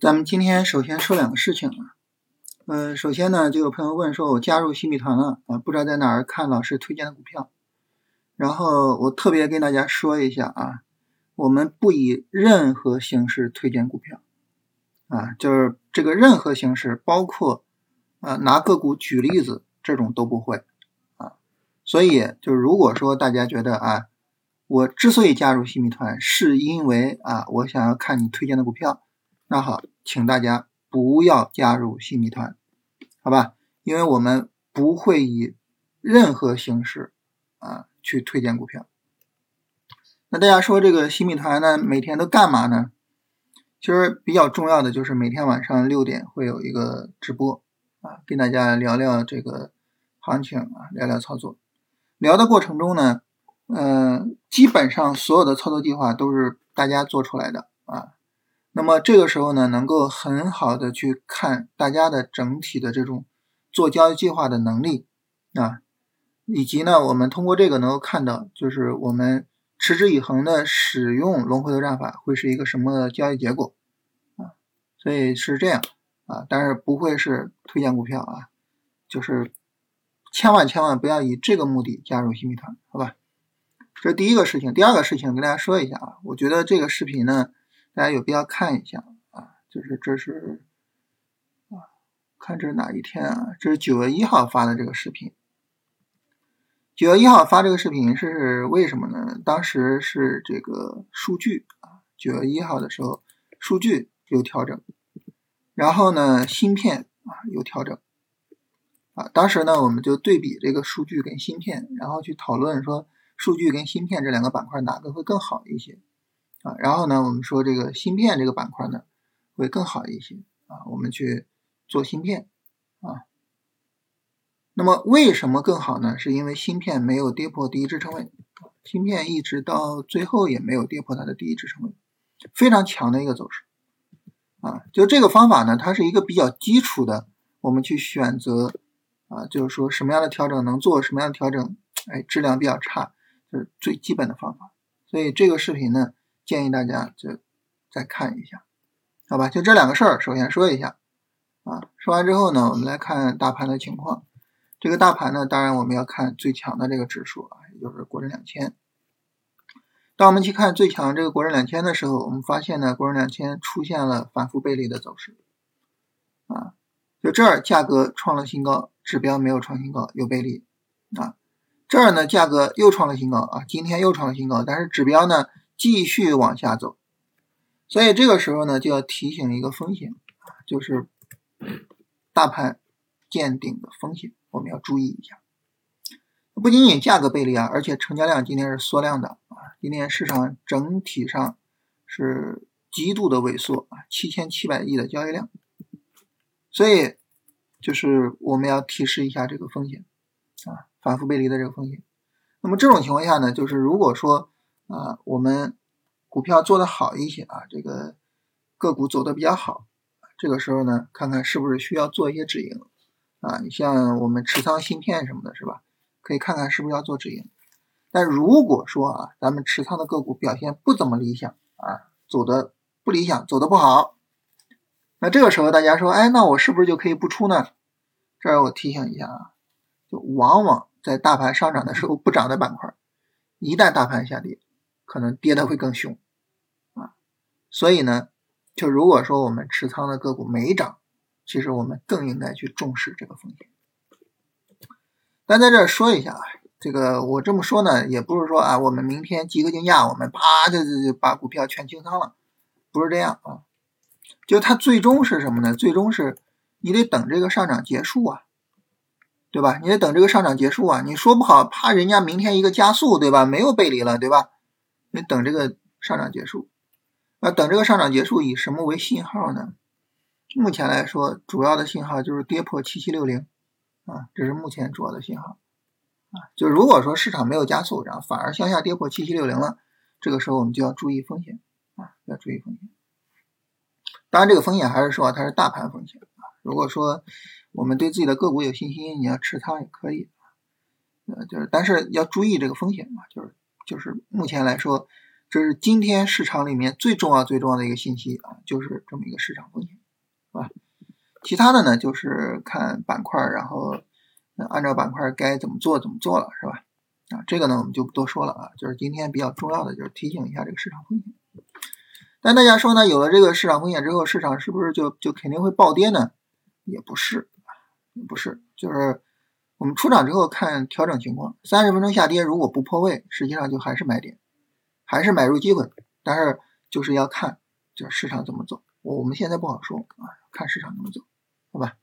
咱们今天首先说两个事情啊，呃，首先呢，就有朋友问说，我加入新米团了啊，不知道在哪儿看老师推荐的股票。然后我特别跟大家说一下啊，我们不以任何形式推荐股票啊，就是这个任何形式，包括啊拿个股举例子这种都不会啊。所以就如果说大家觉得啊，我之所以加入新米团，是因为啊，我想要看你推荐的股票。那好，请大家不要加入新米团，好吧？因为我们不会以任何形式啊去推荐股票。那大家说这个新米团呢，每天都干嘛呢？其实比较重要的就是每天晚上六点会有一个直播啊，跟大家聊聊这个行情啊，聊聊操作。聊的过程中呢，嗯，基本上所有的操作计划都是大家做出来的啊。那么这个时候呢，能够很好的去看大家的整体的这种做交易计划的能力啊，以及呢，我们通过这个能够看到，就是我们持之以恒的使用龙回头战法会是一个什么交易结果啊，所以是这样啊，但是不会是推荐股票啊，就是千万千万不要以这个目的加入新米团，好吧？这第一个事情，第二个事情跟大家说一下啊，我觉得这个视频呢。大家有必要看一下啊，就是这是啊，看这是哪一天啊？这是九月一号发的这个视频。九月一号发这个视频是为什么呢？当时是这个数据啊，九月一号的时候数据有调整，然后呢芯片啊有调整啊，当时呢我们就对比这个数据跟芯片，然后去讨论说数据跟芯片这两个板块哪个会更好一些。然后呢，我们说这个芯片这个板块呢会更好一些啊，我们去做芯片啊。那么为什么更好呢？是因为芯片没有跌破第一支撑位，芯片一直到最后也没有跌破它的第一支撑位，非常强的一个走势啊。就这个方法呢，它是一个比较基础的，我们去选择啊，就是说什么样的调整能做，什么样的调整，哎，质量比较差，就是最基本的方法。所以这个视频呢。建议大家就再看一下，好吧？就这两个事儿，首先说一下啊。说完之后呢，我们来看大盘的情况。这个大盘呢，当然我们要看最强的这个指数啊，也就是国证两千。当我们去看最强这个国证两千的时候，我们发现呢，国证两千出现了反复背离的走势啊。就这儿价格创了新高，指标没有创新高，有背离啊。这儿呢，价格又创了新高啊，今天又创了新高，但是指标呢？继续往下走，所以这个时候呢，就要提醒一个风险，就是大盘见顶的风险，我们要注意一下。不仅仅价格背离啊，而且成交量今天是缩量的啊，今天市场整体上是极度的萎缩啊，七千七百亿的交易量，所以就是我们要提示一下这个风险啊，反复背离的这个风险。那么这种情况下呢，就是如果说啊，我们股票做的好一些啊，这个个股走的比较好，这个时候呢，看看是不是需要做一些止盈啊？你像我们持仓芯片什么的，是吧？可以看看是不是要做止盈。但如果说啊，咱们持仓的个股表现不怎么理想啊，走的不理想，走的不好，那这个时候大家说，哎，那我是不是就可以不出呢？这儿我提醒一下啊，就往往在大盘上涨的时候不涨的板块，一旦大盘下跌。可能跌的会更凶啊，所以呢，就如果说我们持仓的个股没涨，其实我们更应该去重视这个风险。但在这儿说一下啊，这个我这么说呢，也不是说啊，我们明天集合竞价，我们啪就就就把股票全清仓了，不是这样啊。就它最终是什么呢？最终是你得等这个上涨结束啊，对吧？你得等这个上涨结束啊。你说不好，怕人家明天一个加速，对吧？没有背离了，对吧？你等这个上涨结束，那等这个上涨结束以什么为信号呢？目前来说，主要的信号就是跌破七七六零啊，这是目前主要的信号啊。就如果说市场没有加速，然后反而向下跌破七七六零了，这个时候我们就要注意风险啊，要注意风险。当然，这个风险还是说它是大盘风险啊。如果说我们对自己的个股有信心，你要持仓也可以呃，就是但是要注意这个风险嘛，就是。就是目前来说，这是今天市场里面最重要、最重要的一个信息啊，就是这么一个市场风险。是吧其他的呢就是看板块，然后按照板块该怎么做怎么做了，是吧？啊，这个呢我们就不多说了啊，就是今天比较重要的就是提醒一下这个市场风险。但大家说呢，有了这个市场风险之后，市场是不是就就肯定会暴跌呢？也不是，也不是，就是我们出场之后看调整情况，三十分钟下跌如果不破位，实际上就还是买点，还是买入机会。但是就是要看，这市场怎么走，我我们现在不好说啊，看市场怎么走，好吧？